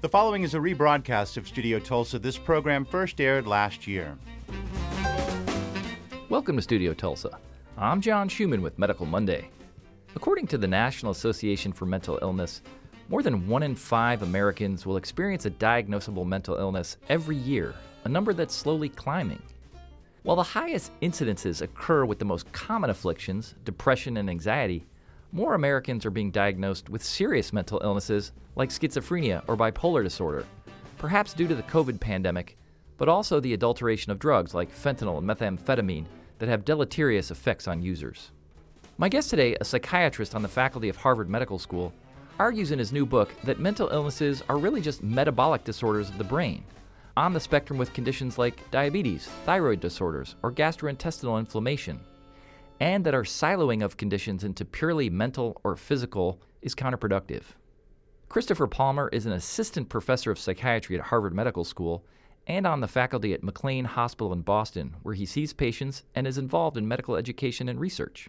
The following is a rebroadcast of Studio Tulsa. This program first aired last year. Welcome to Studio Tulsa. I'm John Schumann with Medical Monday. According to the National Association for Mental Illness, more than one in five Americans will experience a diagnosable mental illness every year, a number that's slowly climbing. While the highest incidences occur with the most common afflictions, depression and anxiety, more Americans are being diagnosed with serious mental illnesses like schizophrenia or bipolar disorder, perhaps due to the COVID pandemic, but also the adulteration of drugs like fentanyl and methamphetamine that have deleterious effects on users. My guest today, a psychiatrist on the faculty of Harvard Medical School, argues in his new book that mental illnesses are really just metabolic disorders of the brain, on the spectrum with conditions like diabetes, thyroid disorders, or gastrointestinal inflammation, and that our siloing of conditions into purely mental or physical is counterproductive. Christopher Palmer is an assistant professor of psychiatry at Harvard Medical School and on the faculty at McLean Hospital in Boston, where he sees patients and is involved in medical education and research.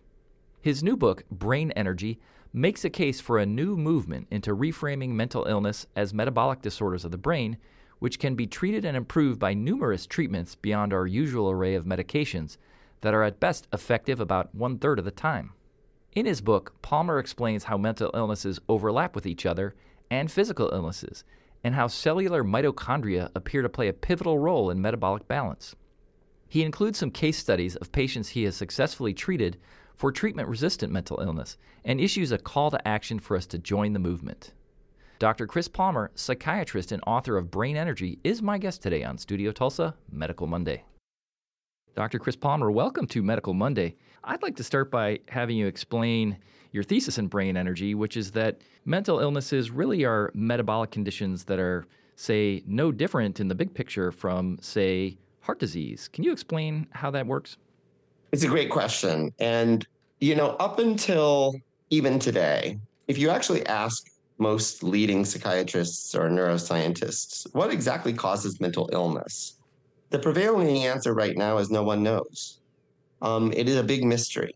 His new book, Brain Energy, makes a case for a new movement into reframing mental illness as metabolic disorders of the brain, which can be treated and improved by numerous treatments beyond our usual array of medications that are at best effective about one third of the time. In his book, Palmer explains how mental illnesses overlap with each other and physical illnesses, and how cellular mitochondria appear to play a pivotal role in metabolic balance. He includes some case studies of patients he has successfully treated for treatment resistant mental illness and issues a call to action for us to join the movement. Dr. Chris Palmer, psychiatrist and author of Brain Energy, is my guest today on Studio Tulsa Medical Monday. Dr. Chris Palmer, welcome to Medical Monday. I'd like to start by having you explain your thesis in brain energy, which is that mental illnesses really are metabolic conditions that are, say, no different in the big picture from, say, heart disease. Can you explain how that works? It's a great question. And, you know, up until even today, if you actually ask most leading psychiatrists or neuroscientists, what exactly causes mental illness? The prevailing answer right now is no one knows. Um, it is a big mystery.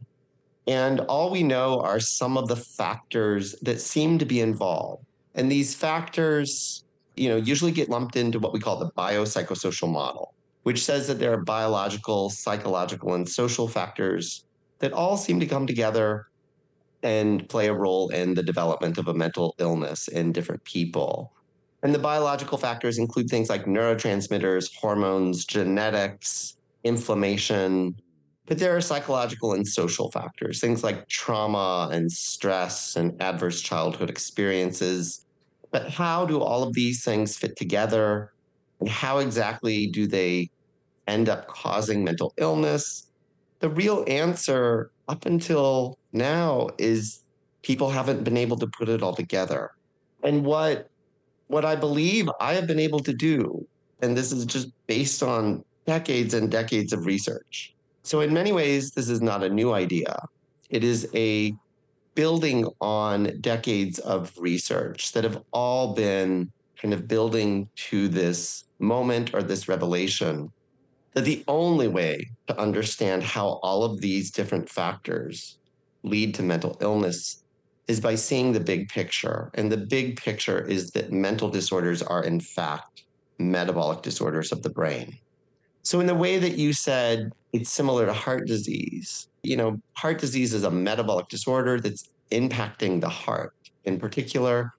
And all we know are some of the factors that seem to be involved. And these factors, you know, usually get lumped into what we call the biopsychosocial model, which says that there are biological, psychological, and social factors that all seem to come together and play a role in the development of a mental illness in different people. And the biological factors include things like neurotransmitters, hormones, genetics, inflammation. But there are psychological and social factors, things like trauma and stress and adverse childhood experiences. But how do all of these things fit together? And how exactly do they end up causing mental illness? The real answer up until now is people haven't been able to put it all together. And what what I believe I have been able to do, and this is just based on decades and decades of research. So, in many ways, this is not a new idea. It is a building on decades of research that have all been kind of building to this moment or this revelation that the only way to understand how all of these different factors lead to mental illness is by seeing the big picture. And the big picture is that mental disorders are, in fact, metabolic disorders of the brain. So, in the way that you said it's similar to heart disease, you know, heart disease is a metabolic disorder that's impacting the heart in particular.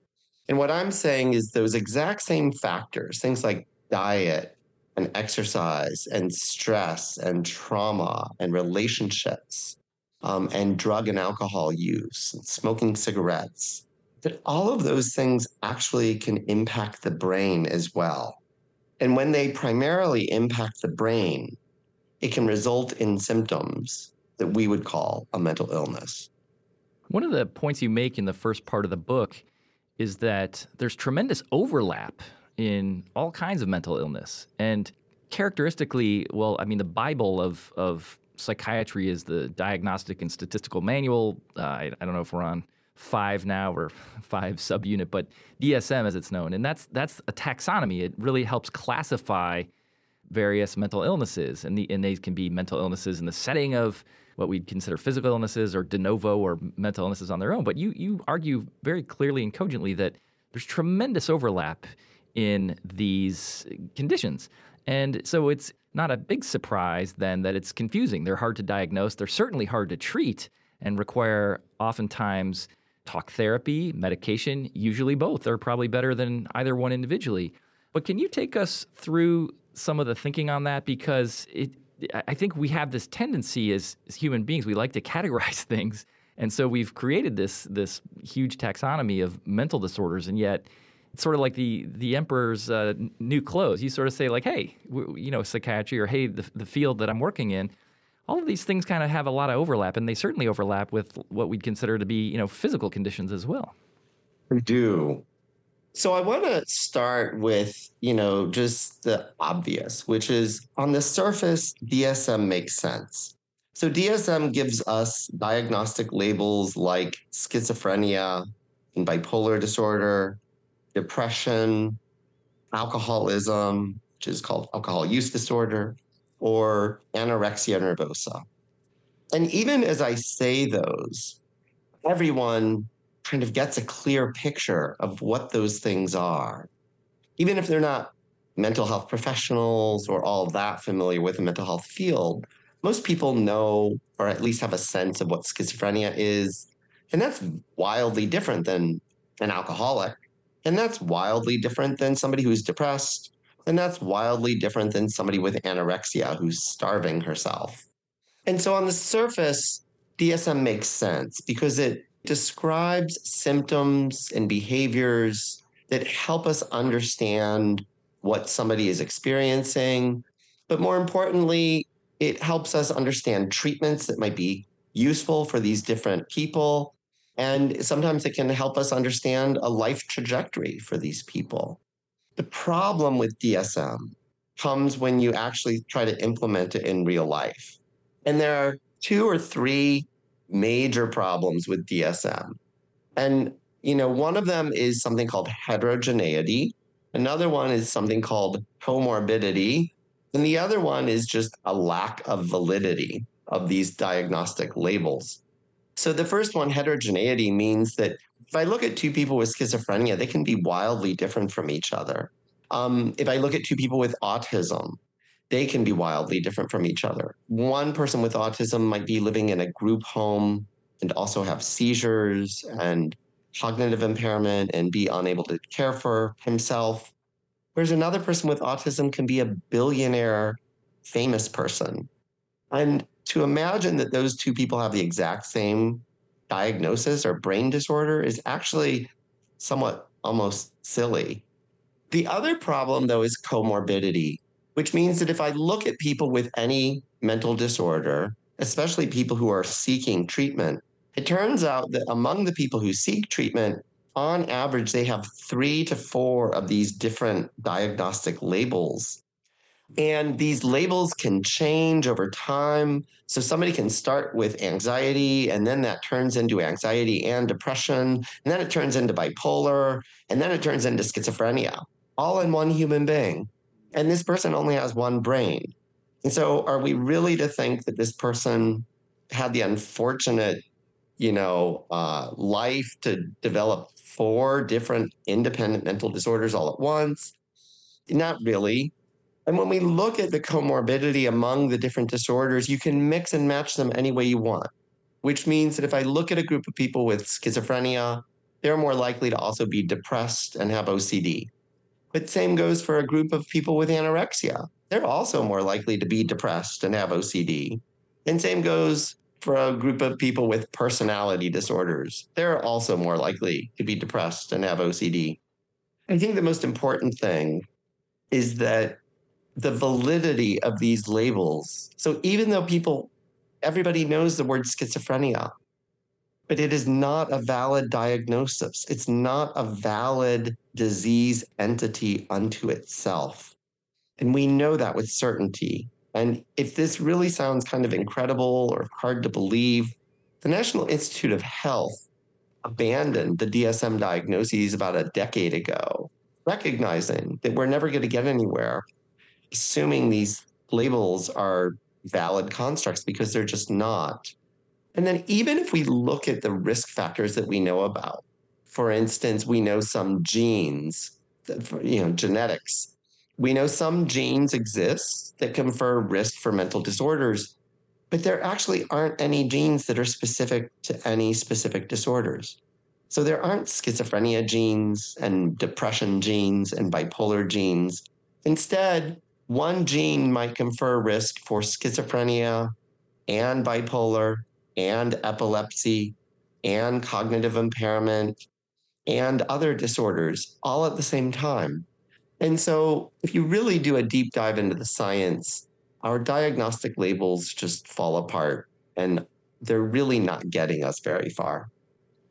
And what I'm saying is those exact same factors, things like diet and exercise and stress and trauma and relationships, um, and drug and alcohol use, smoking cigarettes, that all of those things actually can impact the brain as well. And when they primarily impact the brain, it can result in symptoms that we would call a mental illness. One of the points you make in the first part of the book is that there's tremendous overlap in all kinds of mental illness. And characteristically, well, I mean, the Bible of, of psychiatry is the Diagnostic and Statistical Manual. Uh, I, I, don't know if we're on five now or five subunit, but DSM as it's known, and that's that's a taxonomy. It really helps classify various mental illnesses, and the and they can be mental illnesses in the setting of what we'd consider physical illnesses or de novo or mental illnesses on their own. But you you argue very clearly and cogently that there's tremendous overlap in these conditions. And so it's not a big surprise then that it's confusing. They're hard to diagnose, they're certainly hard to treat, and require oftentimes talk therapy, medication, usually both are probably better than either one individually. But can you take us through some of the thinking on that? Because it, I think we have this tendency as, as human beings, we like to categorize things. And so we've created this, this huge taxonomy of mental disorders, and yet sort of like the the emperor's uh, new clothes. You sort of say like, "Hey, w- you know, psychiatry," or "Hey, the, the field that I'm working in." All of these things kind of have a lot of overlap, and they certainly overlap with what we'd consider to be, you know, physical conditions as well. We do. So I want to start with, you know, just the obvious, which is on the surface, DSM makes sense. So DSM gives us diagnostic labels like schizophrenia and bipolar disorder, depression, alcoholism, which is called alcohol use disorder, or anorexia nervosa. And even as I say those, everyone kind of gets a clear picture of what those things are. Even if they're not mental health professionals or all that familiar with the mental health field, most people know or at least have a sense of what schizophrenia is. And that's wildly different than an alcoholic and that's wildly different than somebody who's depressed. And that's wildly different than somebody with anorexia who's starving herself. And so on the surface, DSM makes sense because it describes symptoms and behaviors that help us understand what somebody is experiencing. But more importantly, it helps us understand treatments that might be useful for these different people and sometimes it can help us understand a life trajectory for these people. The problem with DSM comes when you actually try to implement it in real life. And there are two or three major problems with DSM. And you know, one of them is something called heterogeneity. Another one is something called comorbidity. And the other one is just a lack of validity of these diagnostic labels. So the first one, heterogeneity, means that if I look at two people with schizophrenia, they can be wildly different from each other. Um, if I look at two people with autism, they can be wildly different from each other. One person with autism might be living in a group home and also have seizures and cognitive impairment and be unable to care for himself. Whereas another person with autism can be a billionaire, famous person. And to imagine that those two people have the exact same diagnosis or brain disorder is actually somewhat almost silly. The other problem, though, is comorbidity, which means that if I look at people with any mental disorder, especially people who are seeking treatment, it turns out that among the people who seek treatment, on average, they have three to four of these different diagnostic labels and these labels can change over time. So somebody can start with anxiety, and then that turns into anxiety and depression, and then it turns into bipolar, and then it turns into schizophrenia, all in one human being. And this person only has one brain. And so, are we really to think that this person had the unfortunate, you know, uh, life to develop four different independent mental disorders all at once? Not really. And when we look at the comorbidity among the different disorders, you can mix and match them any way you want, which means that if I look at a group of people with schizophrenia, they're more likely to also be depressed and have OCD. But same goes for a group of people with anorexia. They're also more likely to be depressed and have OCD. And same goes for a group of people with personality disorders. They're also more likely to be depressed and have OCD. I think the most important thing is that the validity of these labels. So even though people, everybody knows the word schizophrenia, but it is not a valid diagnosis. It's not a valid disease entity unto itself. And we know that with certainty. And if this really sounds kind of incredible or hard to believe, the National Institute of Health abandoned the DSM diagnoses about a decade ago, recognizing that we're never going to get anywhere assuming these labels are valid constructs because they're just not. And then, even if we look at the risk factors that we know about, for instance, we know some genes you know, genetics. We know some genes exist that confer risk for mental disorders, but there actually aren't any genes that are specific to any specific disorders. So there aren't schizophrenia genes and depression genes and bipolar genes. Instead, one gene might confer risk for schizophrenia and bipolar and epilepsy and cognitive impairment and other disorders all at the same time. And so, if you really do a deep dive into the science, our diagnostic labels just fall apart and they're really not getting us very far.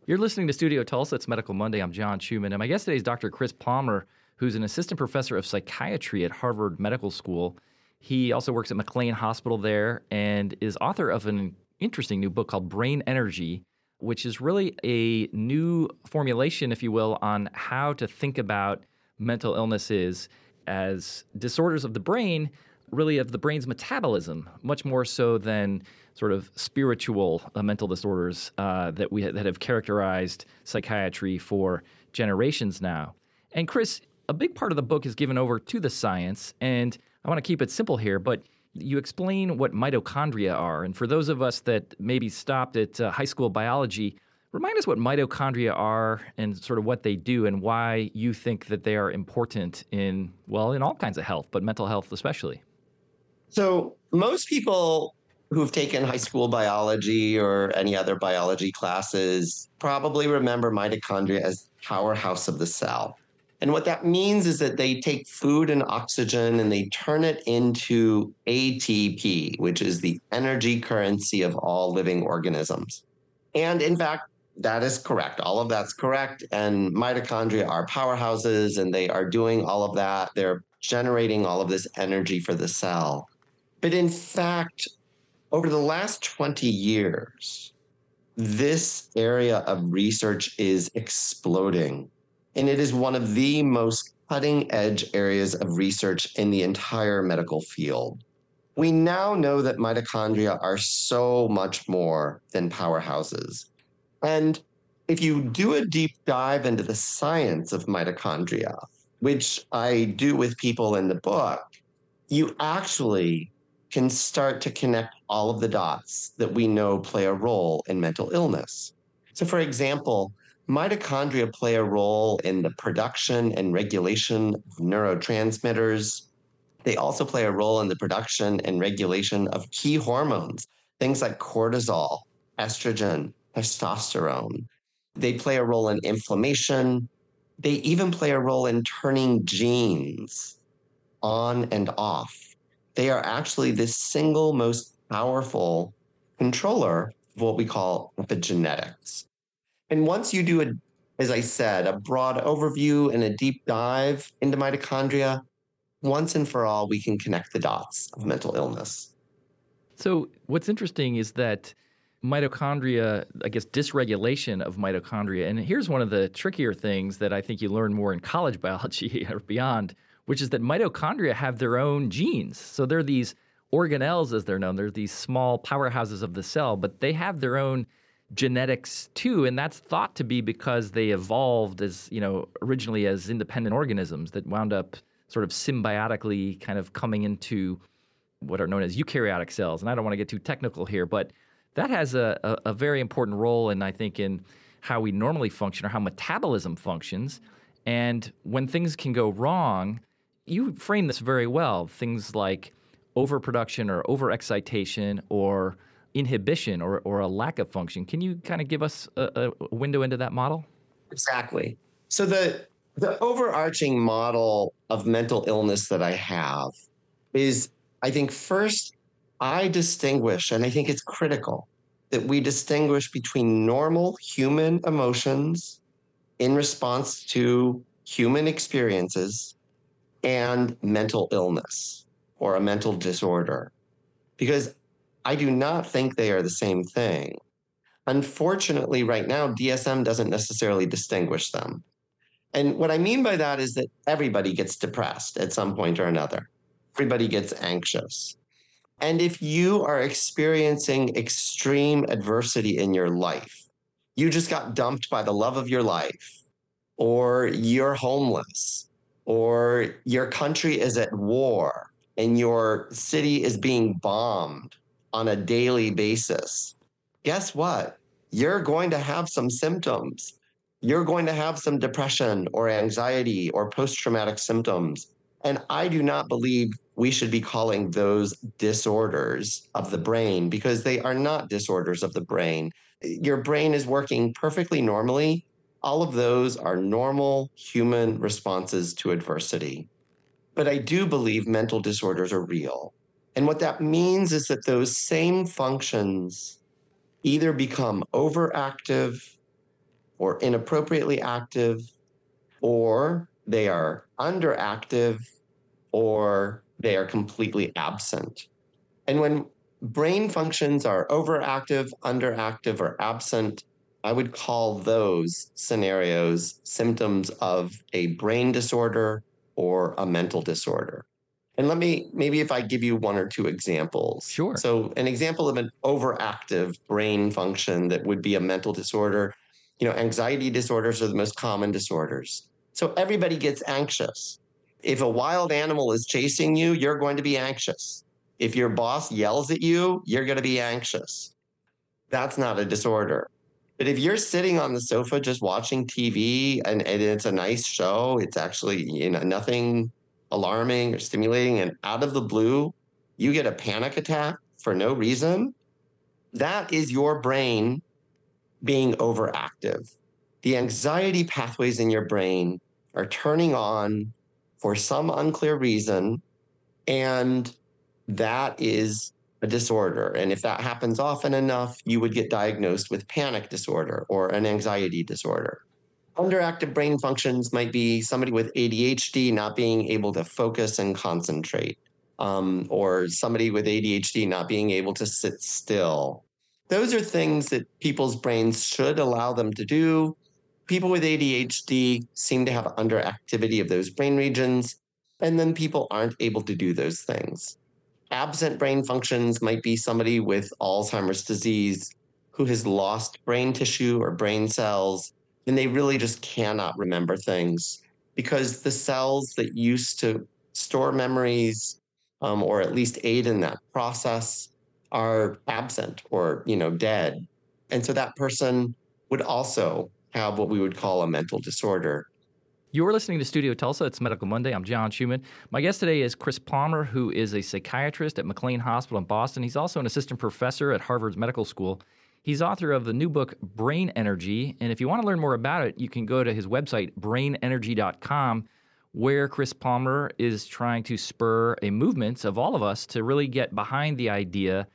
You're listening to Studio Tulsa. It's Medical Monday. I'm John Schumann. And my guest today is Dr. Chris Palmer, who's an assistant professor of psychiatry at Harvard Medical School. He also works at McLean Hospital there and is author of an interesting new book called Brain Energy, which is really a new formulation, if you will, on how to think about mental illnesses as disorders of the brain, really of the brain's metabolism, much more so than sort of spiritual uh, mental disorders uh, that we that have characterized psychiatry for generations now. And Chris, a big part of the book is given over to the science, and I want to keep it simple here, but you explain what mitochondria are. And for those of us that maybe stopped at uh, high school biology, remind us what mitochondria are and sort of what they do and why you think that they are important in, well, in all kinds of health, but mental health especially. So, most people who've taken high school biology or any other biology classes probably remember mitochondria as powerhouse of the cell. And what that means is that they take food and oxygen and they turn it into ATP, which is the energy currency of all living organisms. And in fact, that is correct. All of that's correct. And mitochondria are powerhouses and they are doing all of that. They're generating all of this energy for the cell. But in fact, over the last 20 years, this area of research is exploding. And it is one of the most cutting edge areas of research in the entire medical field. We now know that mitochondria are so much more than powerhouses. And if you do a deep dive into the science of mitochondria, which I do with people in the book, you actually can start to connect all of the dots that we know play a role in mental illness. So, for example, mitochondria play a role in the production and regulation of neurotransmitters. They also play a role in the production and regulation of key hormones, things like cortisol, estrogen, testosterone. They play a role in inflammation. They even play a role in turning genes on and off they are actually the single most powerful controller of what we call epigenetics. And once you do a, as I said, a broad overview and a deep dive into mitochondria, once and for all, we can connect the dots of mental illness. So, what's interesting is that mitochondria, I guess, dysregulation of mitochondria. And here's one of the trickier things that I think you learn more in college biology or beyond, which is that mitochondria have their own genes. So they're these organelles, as they're known. They're these small powerhouses of the cell, but they have their own genetics too, and that's thought to be because they evolved as you know originally as independent organisms that wound up sort of symbiotically kind of coming into what are known as eukaryotic cells. And I don't want to get too technical here, but that has a, a, a very important role in I think in how we normally function or how metabolism functions. And when things can go wrong, you frame this very well. Things like overproduction or overexcitation or inhibition or, or a lack of function. Can you kind of give us a, a window into that model? Exactly. So the the overarching model of mental illness that I have is I think first I distinguish, and I think it's critical that we distinguish between normal human emotions in response to human experiences and mental illness or a mental disorder because I do not think they are the same thing. Unfortunately, right now, DSM doesn't necessarily distinguish them. And what I mean by that is that everybody gets depressed at some point or another, everybody gets anxious. And if you are experiencing extreme adversity in your life, you just got dumped by the love of your life, or you're homeless, or your country is at war and your city is being bombed on a daily basis, guess what? You're going to have some symptoms. You're going to have some depression or anxiety or post traumatic symptoms. And I do not believe we should be calling those disorders of the brain because they are not disorders of the brain. Your brain is working perfectly normally. All of those are normal human responses to adversity. But I do believe mental disorders are real. And what that means is that those same functions either become overactive or inappropriately active, or they are underactive or they are completely absent. And when brain functions are overactive, underactive, or absent, I would call those scenarios symptoms of a brain disorder or a mental disorder. And let me maybe if I give you one or two examples. Sure. So, an example of an overactive brain function that would be a mental disorder, you know, anxiety disorders are the most common disorders. So, everybody gets anxious. If a wild animal is chasing you, you're going to be anxious. If your boss yells at you, you're going to be anxious. That's not a disorder. But if you're sitting on the sofa just watching TV and, and it's a nice show, it's actually you know nothing alarming or stimulating, and out of the blue, you get a panic attack for no reason, that is your brain being overactive. The anxiety pathways in your brain are turning on for some unclear reason, and that is a disorder. And if that happens often enough, you would get diagnosed with panic disorder or an anxiety disorder. Underactive brain functions might be somebody with ADHD not being able to focus and concentrate, um, or somebody with ADHD not being able to sit still. Those are things that people's brains should allow them to do. People with ADHD seem to have underactivity of those brain regions, and then people aren't able to do those things absent brain functions might be somebody with Alzheimer's disease who has lost brain tissue or brain cells, and they really just cannot remember things because the cells that used to store memories um, or at least aid in that process are absent or you know dead and so that person would also have what we would call a mental disorder you're listening to Studio Tulsa. It's Medical Monday. I'm John Schumann. My guest today is Chris Palmer, who is a psychiatrist at McLean Hospital in Boston. He's also an assistant professor at Harvard's Medical School. He's author of the new book, Brain Energy. And if you want to learn more about it, you can go to his website, brainenergy.com, where Chris Palmer is trying to spur a movement of all of us to really get behind the idea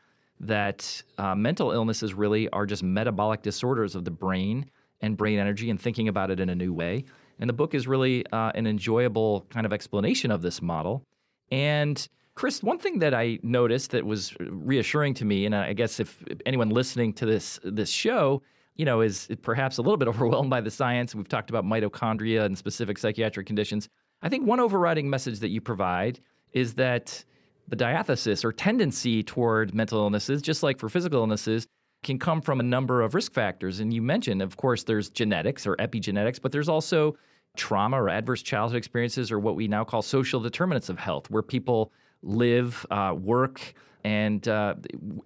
that uh, mental illnesses really are just metabolic disorders of the brain and brain energy and thinking about it in a new way. And the book is really uh, an enjoyable kind of explanation of this model. And Chris, one thing that I noticed that was reassuring to me, and I guess if anyone listening to this this show, you know, is perhaps a little bit overwhelmed by the science. We've talked about mitochondria and specific psychiatric conditions. I think one overriding message that you provide is that the diathesis or tendency toward mental illnesses, just like for physical illnesses, can come from a number of risk factors. And you mentioned, of course, there's genetics or epigenetics, but there's also trauma or adverse childhood experiences or what we now call social determinants of health, where people live, uh, work, and uh,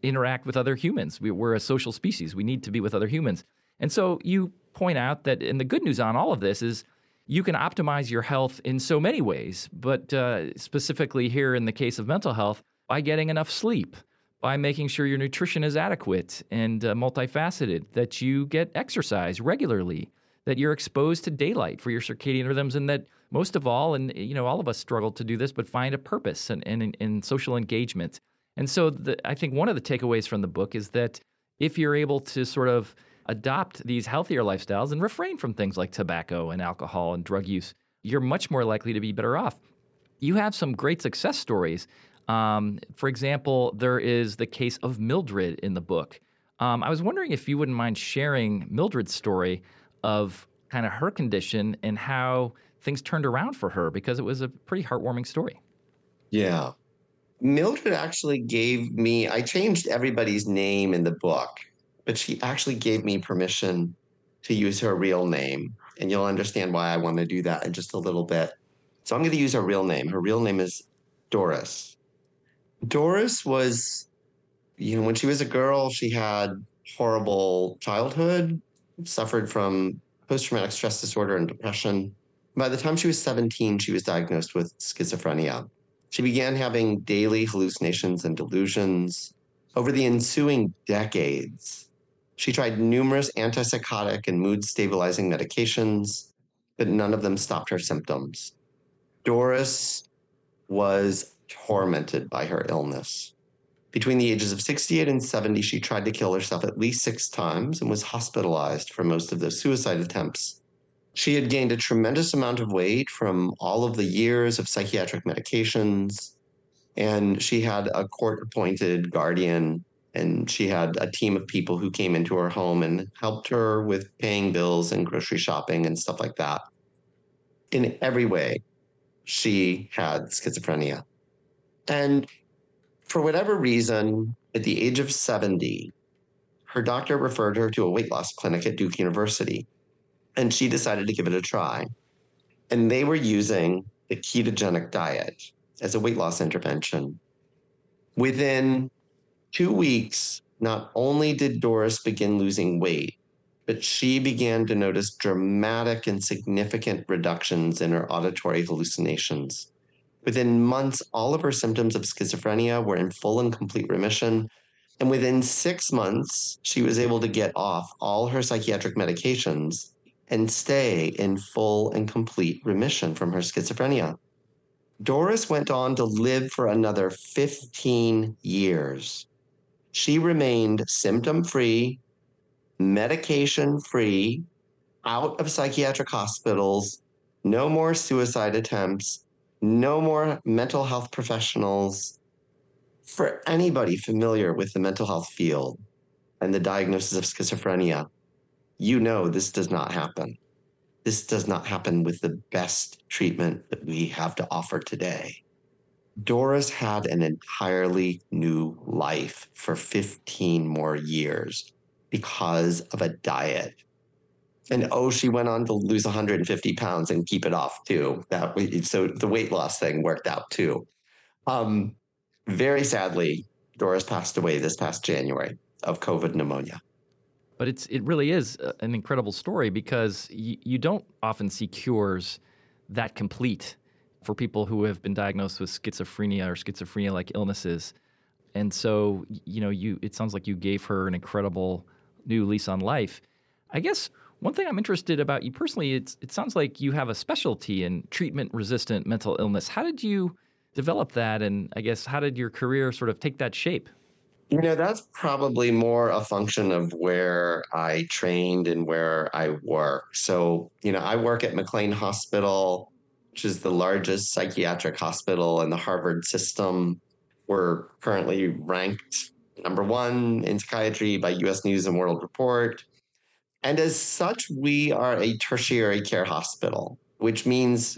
interact with other humans. We, are a social species. We need to be with other humans. And so you point out that, and the good news on all of this is you can optimize your health in so many ways, but uh, specifically here in the case of mental health, by getting enough sleep, by making sure your nutrition is adequate and uh, multifaceted, that you get exercise regularly, that you're exposed to daylight for your circadian rhythms, and that most of all, and you know, all of us struggle to do this, but find a purpose and in, in, in, social engagement. And so, the, I think one of the takeaways from the book is that if you're able to sort of adopt these healthier lifestyles and refrain from things like tobacco and alcohol and drug use, you're much more likely to be better off. You have some great success stories. Um, for example, there is the case of Mildred in the book. Um, I was wondering if you wouldn't mind sharing Mildred's story of kind of her condition and how things turned around for her because it was a pretty heartwarming story. Yeah. Mildred actually gave me, I changed everybody's name in the book, but she actually gave me permission to use her real name. And you'll understand why I want to do that in just a little bit. So I'm going to use her real name. Her real name is Doris. Doris was, you know, when she was a girl, she had horrible childhood, suffered from post traumatic stress disorder and depression. By the time she was 17, she was diagnosed with schizophrenia. She began having daily hallucinations and delusions. Over the ensuing decades, she tried numerous antipsychotic and mood stabilizing medications, but none of them stopped her symptoms. Doris was tormented by her illness. Between the ages of 68 and 70, she tried to kill herself at least six times and was hospitalized for most of those suicide attempts. She had gained a tremendous amount of weight from all of the years of psychiatric medications, and she had a court appointed guardian, and she had a team of people who came into her home and helped her with paying bills and grocery shopping and stuff like that. In every way, she had schizophrenia. And for whatever reason, at the age of 70, her doctor referred her to a weight loss clinic at Duke University, and she decided to give it a try. And they were using the ketogenic diet as a weight loss intervention. Within two weeks, not only did Doris begin losing weight, but she began to notice dramatic and significant reductions in her auditory hallucinations. Within months, all of her symptoms of schizophrenia were in full and complete remission. And within six months, she was able to get off all her psychiatric medications and stay in full and complete remission from her schizophrenia. Doris went on to live for another 15 years. She remained symptom free, medication free, out of psychiatric hospitals, no more suicide attempts, no more mental health professionals. For anybody familiar with the mental health field and the diagnosis of schizophrenia, you know this does not happen. This does not happen with the best treatment that we have to offer today. Doris had an entirely new life for 15 more years because of a diet. And oh, she went on to lose 150 pounds and keep it off too. That so the weight loss thing worked out too. Um, very sadly, Doris passed away this past January of COVID pneumonia. But it's it really is uh, an incredible story because y- you don't often see cures that complete for people who have been diagnosed with schizophrenia or schizophrenia like illnesses. And so, you know, you it sounds like you gave her an incredible new lease on life. I guess one thing I'm interested about you personally, it's, it sounds like you have a specialty in treatment resistant mental illness. How did you develop that? And I guess how did your career sort of take that shape? You know, that's probably more a function of where I trained and where I work. So, you know, I work at McLean Hospital, which is the largest psychiatric hospital in the Harvard system. We're currently ranked number one in psychiatry by US News and World Report. And as such, we are a tertiary care hospital, which means,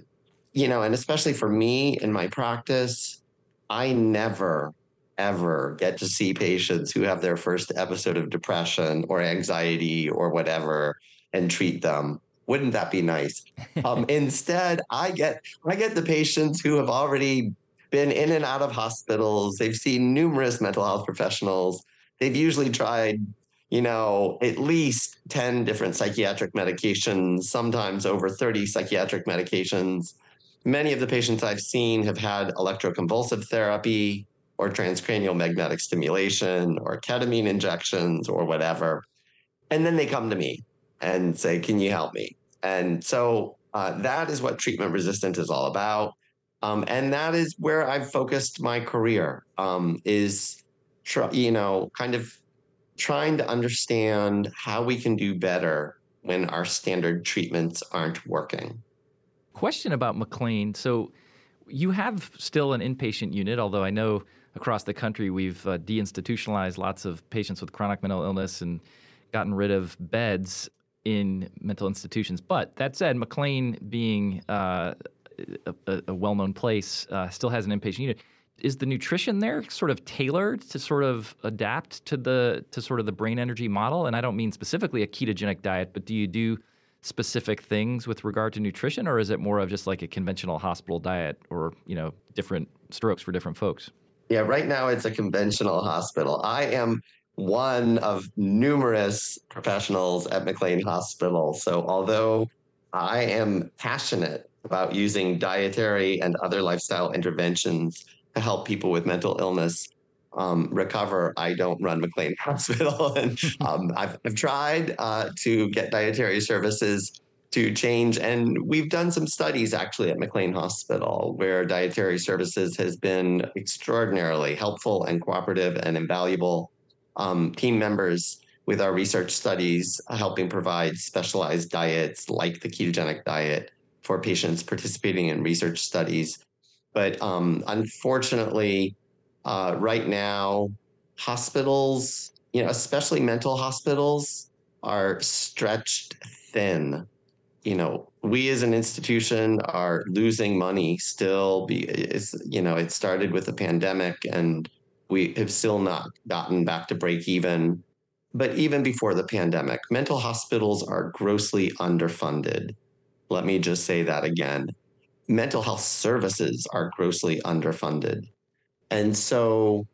you know, and especially for me in my practice, I never, ever get to see patients who have their first episode of depression or anxiety or whatever and treat them. Wouldn't that be nice? Um, instead, I get I get the patients who have already been in and out of hospitals. They've seen numerous mental health professionals. They've usually tried, you know, at least 10 different psychiatric medications, sometimes over 30 psychiatric medications. Many of the patients I've seen have had electroconvulsive therapy or transcranial magnetic stimulation or ketamine injections or whatever. And then they come to me and say, Can you help me? And so uh, that is what treatment resistant is all about. Um, and that is where I've focused my career um, is, tr- you know, kind of trying to understand how we can do better when our standard treatments aren't working. Question about McLean. So you have still an inpatient unit, although I know across the country we've uh, deinstitutionalized lots of patients with chronic mental illness and gotten rid of beds in mental institutions. But that said, McLean being uh, a, a well-known place uh, still has an inpatient unit. Is the nutrition there sort of tailored to sort of adapt to the to sort of the brain energy model? And I don't mean specifically a ketogenic diet, but do you do specific things with regard to nutrition, or is it more of just like a conventional hospital diet or, you know, different strokes for different folks? Yeah, right now it's a conventional hospital. I am one of numerous professionals at McLean Hospital. So, although I am passionate about using dietary and other lifestyle interventions to help people with mental illness um, recover, I don't run McLean Hospital. and um, I've, I've tried uh, to get dietary services to change. And we've done some studies actually at McLean Hospital where dietary services has been extraordinarily helpful and cooperative and invaluable. Um, team members with our research studies helping provide specialized diets like the ketogenic diet for patients participating in research studies. But um, unfortunately, uh, right now, hospitals, you know, especially mental hospitals, are stretched thin. You know, we as an institution are losing money still. Be, is, you know, it started with the pandemic and we have still not gotten back to break even. But even before the pandemic, mental hospitals are grossly underfunded. Let me just say that again. Mental health services are grossly underfunded. And so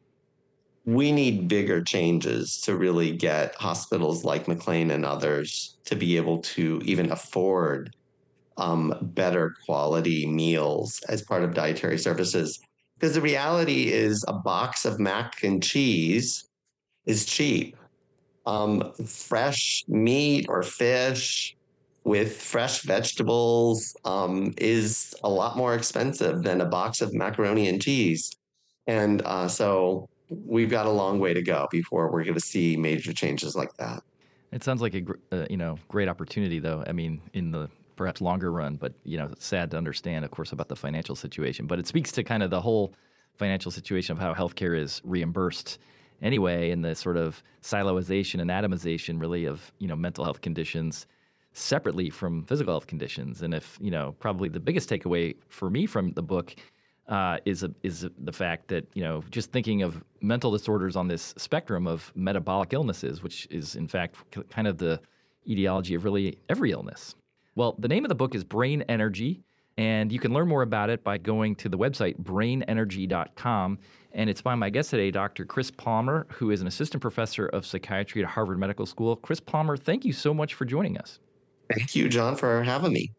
we need bigger changes to really get hospitals like McLean and others to be able to even afford um, better quality meals as part of dietary services. Because the reality is, a box of mac and cheese is cheap. Um, fresh meat or fish with fresh vegetables um, is a lot more expensive than a box of macaroni and cheese. And uh, so we've got a long way to go before we're going to see major changes like that. It sounds like a uh, you know great opportunity, though. I mean, in the perhaps longer run, but you know, sad to understand, of course, about the financial situation. But it speaks to kind of the whole financial situation of how healthcare is reimbursed anyway, and the sort of siloization and atomization, really, of you know mental health conditions separately from physical health conditions. And if you know, probably the biggest takeaway for me from the book uh, is a, is the fact that you know just thinking of mental disorders on this spectrum of metabolic illnesses, which is in fact kind of the etiology of really every illness. Well, the name of the book is Brain Energy, and you can learn more about it by going to the website brainenergy.com. And it's by my guest today, Dr. Chris Palmer, who is an assistant professor of psychiatry at Harvard Medical School. Chris Palmer, thank you so much for joining us. Thank you, John, for having me.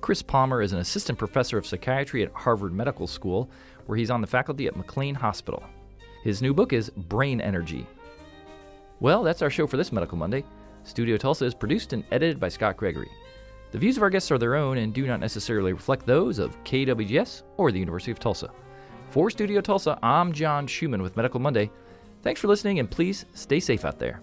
Chris Palmer is an assistant professor of psychiatry at Harvard Medical School, where he's on the faculty at McLean Hospital. His new book is Brain Energy. Well, that's our show for this Medical Monday. Studio Tulsa is produced and edited by Scott Gregory. The views of our guests are their own and do not necessarily reflect those of KWGS or the University of Tulsa. For Studio Tulsa, I'm John Schumann with Medical Monday. Thanks for listening and please stay safe out there.